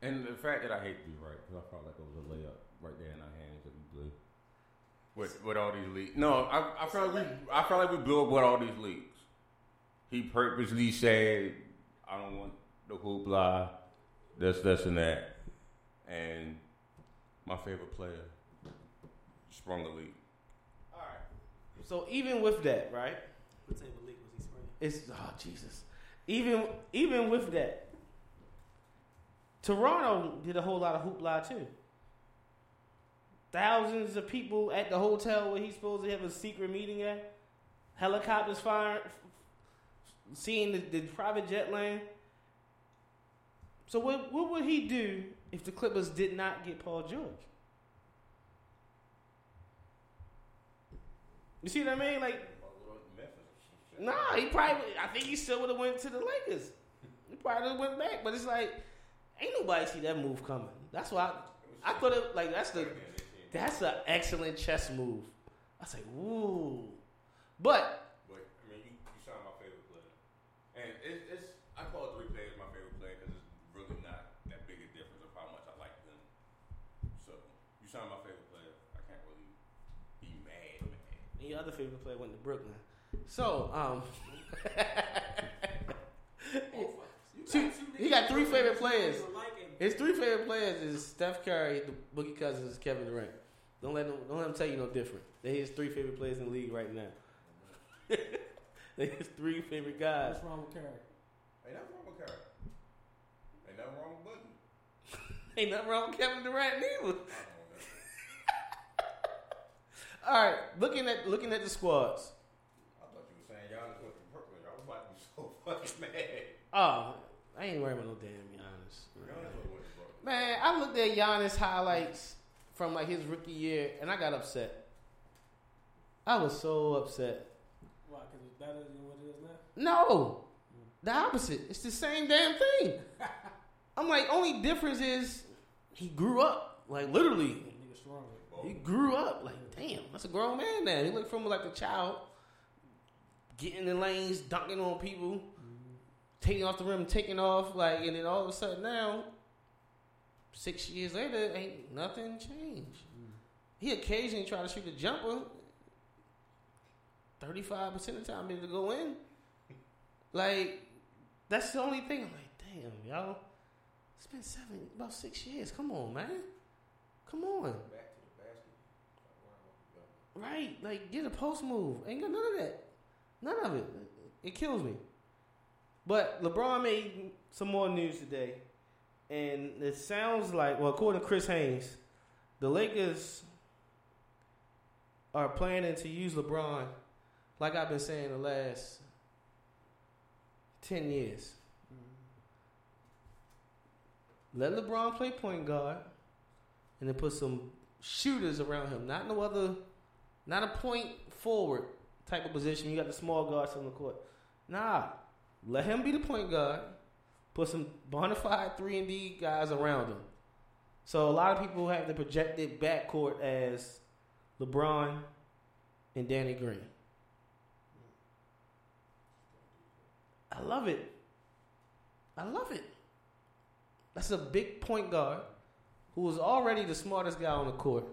And the fact that I hate to be right, because I felt like it was a layup right there in our hands that we blew. With, with all these leaks. No, I, I felt like we I felt like we blew up with all these leaks. He purposely said, I don't want the hoopla, this, this, and that. And my favorite player sprung the leak. So even with that, right? What type of leak was he spraying? It's oh Jesus. Even even with that, Toronto did a whole lot of hoopla too. Thousands of people at the hotel where he's supposed to have a secret meeting at. Helicopters firing, seeing the, the private jet land. So what what would he do if the Clippers did not get Paul George? You see what I mean? Like Nah, he probably. I think he still would have went to the Lakers. He probably went back, but it's like ain't nobody see that move coming. That's why I, I thought it like that's the that's an excellent chess move. I say, ooh, but But I mean, you, you sound my favorite player, and it's, it's I call three players my favorite player because it's really not that big a difference of how much I like them. So you sound my favorite player. I can't really be mad, man. and your other favorite player went to Brooklyn. So um, [laughs] two, he got three favorite players. His three favorite players is Steph Curry, the Boogie Cousins, Kevin Durant. Don't let them don't let them tell you no different. They his three favorite players in the league right now. [laughs] they his three favorite guys. What's wrong with Curry? Ain't nothing wrong with Curry. Ain't nothing wrong with Boogie. [laughs] Ain't nothing wrong with Kevin Durant neither. I don't know. All right, looking at looking at the squads. I thought you were saying Giannis went to Brooklyn. I was about to be so [laughs] fucking mad. Oh, I ain't worried about no damn Giannis. Giannis went to Brooklyn. Man, I looked at Giannis highlights from like his rookie year, and I got upset. I was so upset. Why? Because it's better than what it is now. No, the opposite. It's the same damn thing. [laughs] I'm like, only difference is he grew up, like literally. He grew up. Like, damn, that's a grown man now. He looked from like a child, getting in lanes, dunking on people, taking off the rim, taking off, like, and then all of a sudden now, six years later, ain't nothing changed. He occasionally try to shoot a jumper. Thirty-five percent of the time, to go in. Like, that's the only thing. I'm like, damn, y'all. It's been seven, about six years. Come on, man. Come on. Back to the basket. Stop worrying about the gun. Right, like get a post move. Ain't got none of that. None of it. It kills me. But LeBron made some more news today, and it sounds like, well, according to Chris Haynes, the Lakers are planning to use LeBron, like I've been saying the last ten years. Let LeBron play point guard, and then put some shooters around him. Not no other not a point forward type of position. You got the small guards on the court. Nah, let him be the point guard. Put some bona fide three and D guys around him. So a lot of people have the projected backcourt as LeBron and Danny Green. I love it. I love it. That's a big point guard who is already the smartest guy on the court.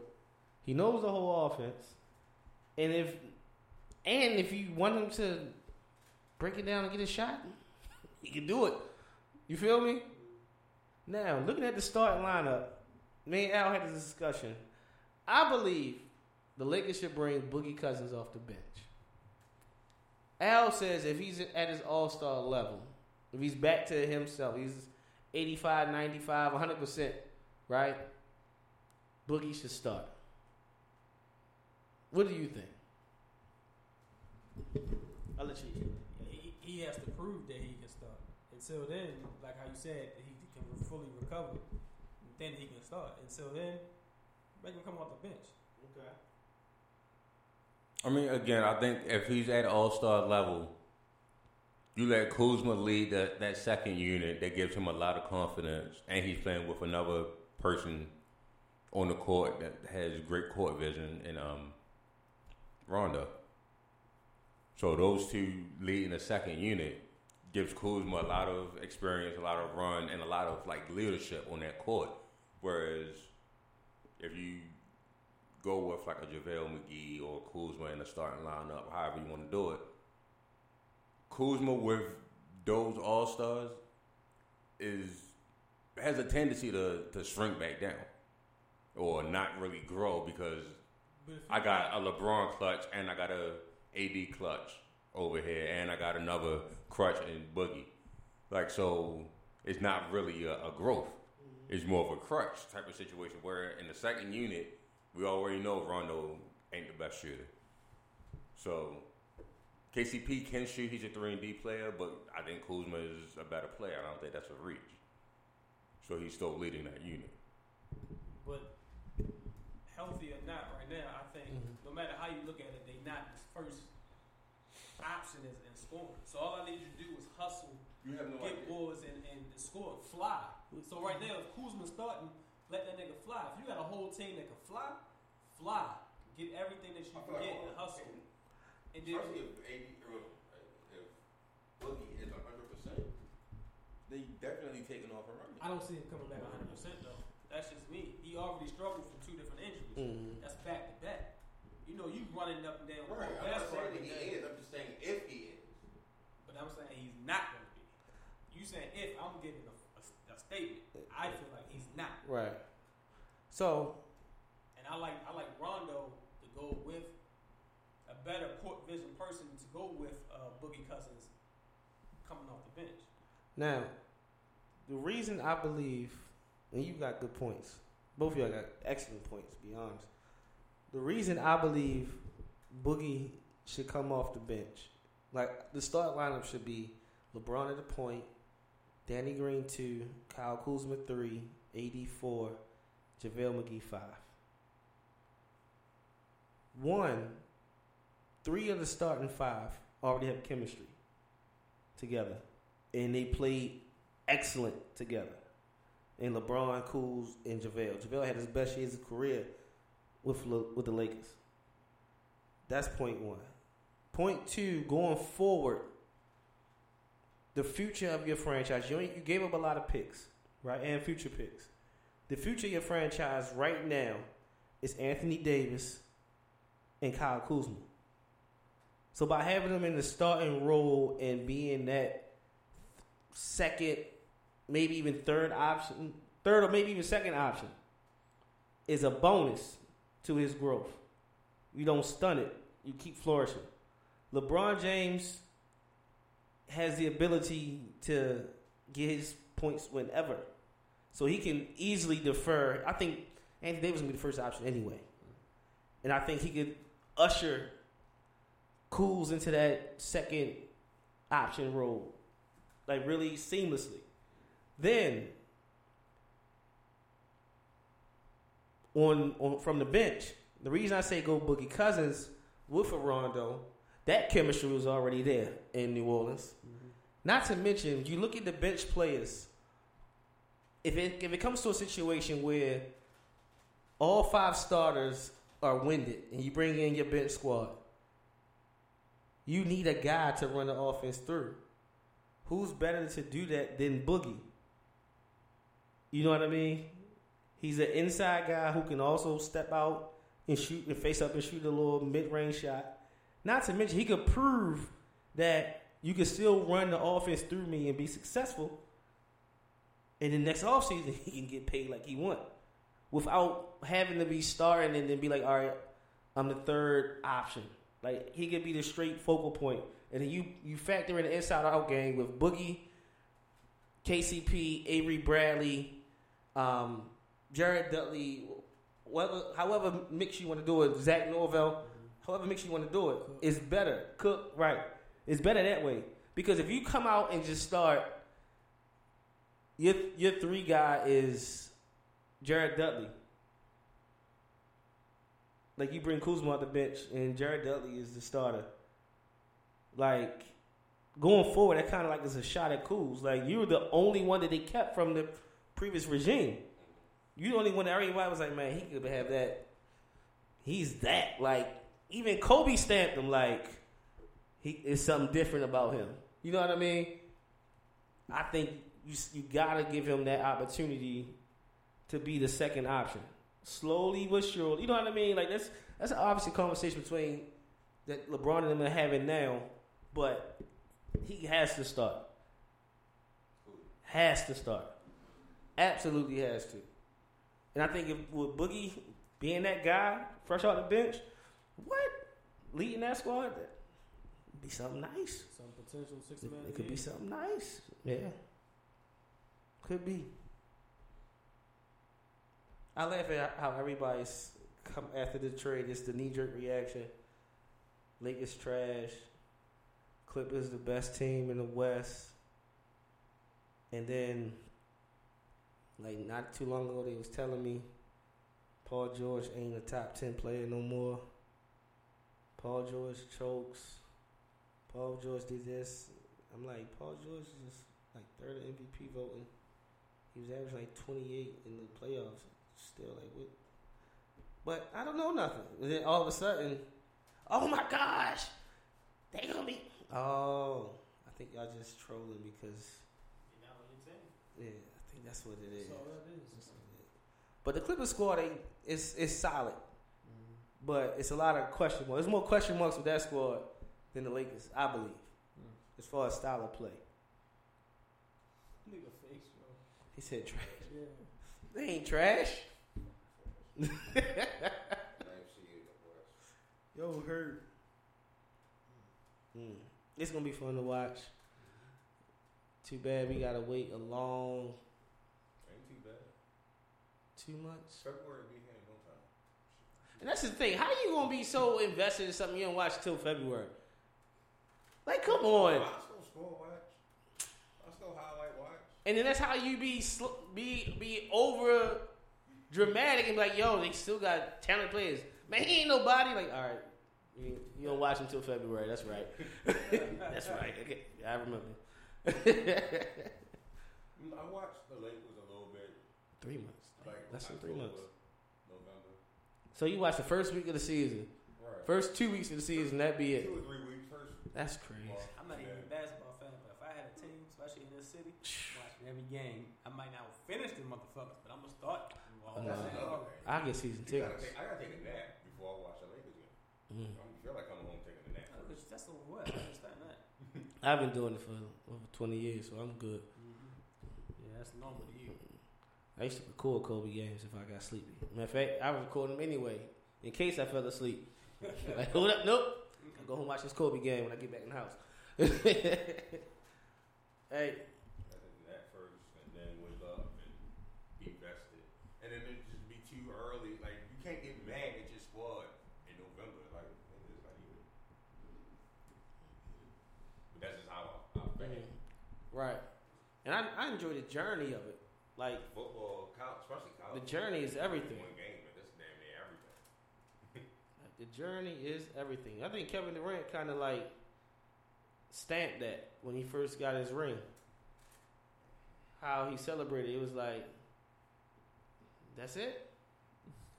He knows the whole offense. And if and if you want him to break it down and get a shot, he can do it. You feel me? Now, looking at the starting lineup, me and Al had this discussion. I believe the Lakers should bring Boogie Cousins off the bench. Al says if he's at his all star level, if he's back to himself, he's 85, 95, 100%, right? Boogie should start. What do you think? I'll let you. He, he has to prove that he can start. Until then, like how you said, he can fully recover. Then he can start. Until then, make him come off the bench. Okay. I mean, again, I think if he's at All Star level, you let Kuzma lead that, that second unit. That gives him a lot of confidence, and he's playing with another person on the court that has great court vision in um, Rondo. So those two leading the second unit gives Kuzma a lot of experience, a lot of run, and a lot of like leadership on that court. Whereas if you go with like a JaVale McGee or Kuzma in the starting lineup, however you want to do it, Kuzma with those All Stars is has a tendency to, to shrink back down or not really grow because I got a LeBron clutch and I got a AD clutch over here and I got another crutch and Boogie. Like so, it's not really a, a growth. Mm-hmm. It's more of a crutch type of situation where in the second unit, we already know Rondo ain't the best shooter. So KCP can shoot. He's a three and D player, but I think Kuzma is a better player. I don't think that's a reach. So he's still leading that unit. But healthy or not, right now, I think mm-hmm. no matter how you look at it, they not his first option is in scoring. So all I need you to do is hustle, You have no get boards, and, and score, fly. So right now, if Kuzma's starting, let that nigga fly. If you got a whole team that can fly, fly. Get everything that you can like get all- and hustle. And then Especially if AD or if Boogie is hundred percent, they definitely taking off and running. I don't see him coming back 100 percent though. That's just me. He already struggled from two different injuries. Mhm. That's back to back. You know, you running up and down Right. court I'm not saying that he day. is. I'm just saying if he is. But I'm saying he's not going to be. You saying if I'm giving a, a, a statement, I feel like he's not. Right. So And I like I like Rondo to go with a better court vision person to go with uh, Boogie Cousins coming off the bench. now, the reason I believe, and you got good points. Both of y'all got excellent points. To be honest, the reason I believe Boogie should come off the bench, like the start lineup should be LeBron at the point, Danny Green two, Kyle Kuzma three, AD four, JaVale McGee five. One, three of the starting five already have chemistry together, and they played excellent together. And LeBron, Kuz, and JaVale. JaVale had his best years of career with Le- with the Lakers. That's point one. Point two, going forward, the future of your franchise. You, you gave up a lot of picks, right, and future picks. The future of your franchise right now is Anthony Davis and Kyle Kuzma. So by having them in the starting role and being that second, maybe even third option, third or maybe even second option, is a bonus to his growth. You don't stun it; you keep flourishing. LeBron James has the ability to get his points whenever, so he can easily defer. I think Anthony Davis will be the first option anyway, and I think he could usher Kuz into that second option role, like really seamlessly. Then on, on from the bench, the reason I say go Boogie Cousins with a Rondo, that chemistry was already there in New Orleans. Mm-hmm. Not to mention, you look at the bench players. If it if it comes to a situation where all five starters are winded and you bring in your bench squad, you need a guy to run the offense through. Who's better to do that than Boogie? You know what I mean? He's an inside guy who can also step out and shoot and face up and shoot a little mid range shot. Not to mention, he could prove that you can still run the offense through me and be successful. And then next offseason, [laughs] he can get paid like he want without having to be starting and then be like, all right, I'm the third option. Like he could be the straight focal point, and then you you factor in the inside out game with Boogie, KCP, Avery Bradley, um, Jared Dudley, whatever, however mix you want to do it, Zach Norvell, however mix you want to do it, it's better. Cook right, it's better that way because if you come out and just start, your your three guy is Jared Dudley. like you bring Kuzma off the bench and Jared Dudley is the starter. Like going forward, that kind of like is a shot at Kuz. Like you were the only one that they kept from the previous regime. You the only one that everybody was like, man, he could have that. He's that. Like even Kobe stamped him like he is something different about him. You know what I mean? I think you you gotta give him that opportunity to be the second option, slowly but surely. You know what I mean? Like that's that's obviously conversation between that LeBron and them are having now, but he has to start. Has to start. Absolutely has to. And I think if with Boogie being that guy, fresh off the bench, what leading that squad, that be something nice. Some potential six It, man. it could be something nice. Yeah. Could be. I laugh at how everybody's come after the trade. It's the knee jerk reaction. Lakers trash. Clippers the best team in the West. And then, like not too long ago, they was telling me Paul George ain't a top ten player no more. Paul George chokes. Paul George did this. I'm like, Paul George is just like third in MVP voting. He was averaging like 28 in the playoffs. Still like what? But I don't know nothing. And then all of a sudden, oh my gosh, they gonna be. Oh, I think y'all just trolling because You know what you're saying? yeah, that's what it is. That's all that is. That's what it is. But the Clippers squad ain't is is solid, but it's a lot of question marks. There's more question marks with that squad than the Lakers, I believe, as far as style of play. Nigga face, bro. He said trash. Yeah. They ain't trash. [laughs] Yo, hurt. Mm. It's gonna be fun to watch. Too bad we gotta wait a long Ain't too bad. Two months. February be here no time. And that's the thing. How you gonna be so invested in something you don't watch till February? Like, come on. I still score watch. I still highlight watch. And then that's how you be sl- be be over dramatic and be like, yo, they still got talented players. Man, he ain't nobody. Like, all right, you, you don't watch until February. That's right. [laughs] that's right. Okay, I remember. [laughs] I watched the Lakers a little bit. three months. Like Less than three months. November. So you watch the first week of the season, Right. first two weeks of the season. That be it. two or three weeks first. That's crazy. Well, I'm not even a basketball fan, but if I had a team, especially in this city, watching every game, I might not finish the motherfuckers, but I'm gonna start. Well, No. That's. I get season You gotta tickets. I gotta take a nap before I watch the Lakers game. Mm. I feel like I'm home taking a nap Uh, first. That's over what? I understand that. I've been doing it for over twenty years, so I'm good. Yeah, that's normal to you. I used to record Kobe games if I got sleepy. Matter of fact, I would record them anyway, in case I fell asleep. [laughs] like, hold up, nope. I go home and watch this Kobe game when I get back in the house. [laughs] hey, I took a nap first and then wake up and be vested. And then it just be too early. Like you can't get mad at your squad in November. Like it's not even. But that's just how I, I feel. Mm-hmm. right. And I, I enjoy the journey of it. Like, Football, college, especially college. the journey is everything. One game, but that's damn near everything. [laughs] The journey is everything. I think Kevin Durant kind of like stamped that when he first got his ring. How he celebrated, it was like, that's it.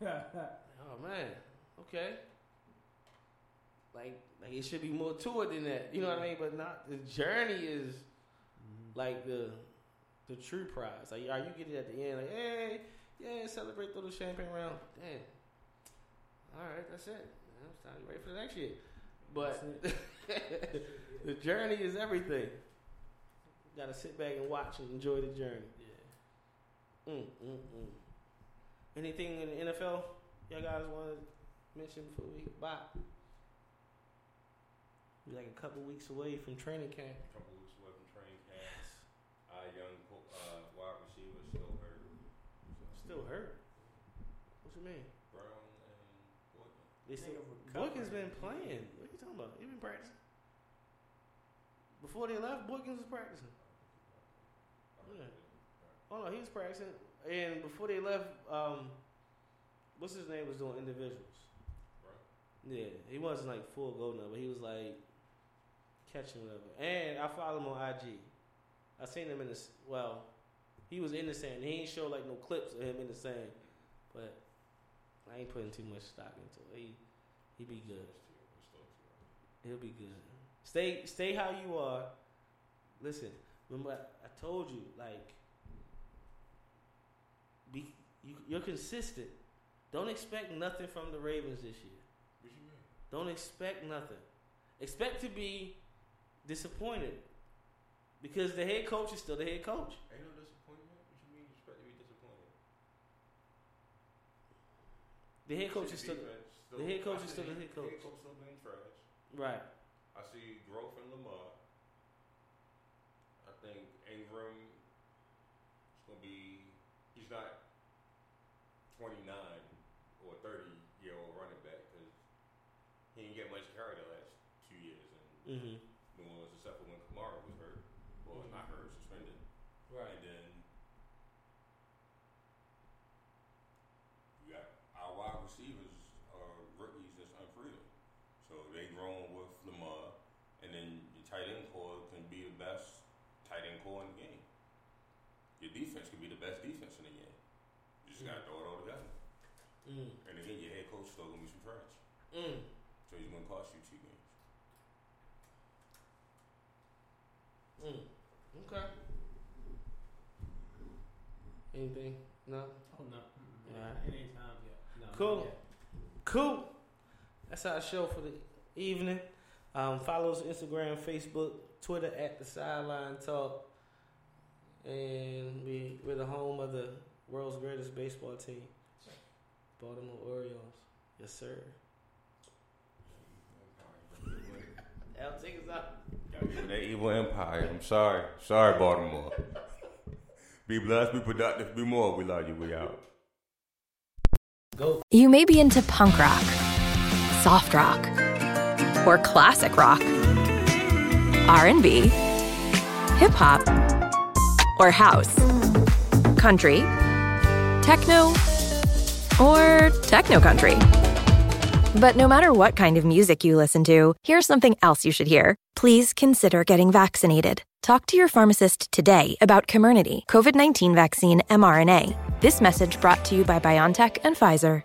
[laughs] Oh man, okay. Like, like it should be more to it than that. You know what I mean? But not the journey is mm-hmm. like the the true prize. Like, are you getting at the end? Like, hey, yeah, celebrate, throw the champagne round. Damn. All right, that's it. Yeah, It's time to get ready for the next year. But [laughs] the journey is everything. Got to sit back and watch and enjoy the journey. Yeah. Mm, mm, mm. Anything in the NFL y'all guys want to mention before we bye? We're like a couple weeks away from training camp. A couple weeks away from training camp. Our young po- uh, wide receiver still hurt. Still hurt. What you mean? Brown and Boykin. They still, Nigga Boykins recovering. been playing. What are you talking about? He been practicing. Before they left, Boykins was practicing. Yeah. Oh no, he was practicing. And before they left, um, what's his name was doing individuals. Yeah, he wasn't like full go now, but he was like catching whatever. And I follow him on IG. I seen him in this. well, he was in the sand. He ain't show like no clips of him in the sand, but I ain't putting too much stock into it. He he be good. He'll be good. Stay stay how you are. Listen, remember I, I told you like be you, you're consistent. Don't expect nothing from the Ravens this year. What you mean? Don't expect nothing. Expect to be disappointed because the head coach is still the head coach. Ain't no disappointment. What you mean? You expect to be disappointed? The head coach is still the head coach is still the head coach. Head coach still being trash. right. I see growth in Lamar. I think Ingram is gonna be. He's not twenty nine or thirty year old running back because he didn't get much carry the last two years in Mm-hmm. New Orleans, except for when Kamara was hurt. Well, not hurt, suspended. Right. And then you got our wide receivers are rookies that's unproven. So they grown with Lamar, and then your tight end corps can be the best tight end corps in the game. Your defense can be the best defense in the game. You just gotta throw it all together. Mm. And again, your head coach still gonna be some trash. Mm. So he's gonna cost you two games. Mm. Okay. Anything? No. Oh no, Alright. it ain't time yet. No, Cool. yet. Cool. That's our show for the evening. Um, follow us Instagram, Facebook, Twitter at the Sideline Talk, and we we're the home of the world's greatest baseball team, Baltimore Orioles. Yes, sir. Al, take us out. That evil empire. I'm sorry. Sorry, Baltimore. Be blessed, be productive, be more. We love you. We out. Go. You may be into punk rock, soft rock, or classic rock, R&B, hip hop, or house, country, techno, or techno country. But no matter what kind of music you listen to, here's something else you should hear. Please consider getting vaccinated. Talk to your pharmacist today about Comirnaty, COVID 19 vaccine mRNA. This message brought to you by BioNTech and Pfizer.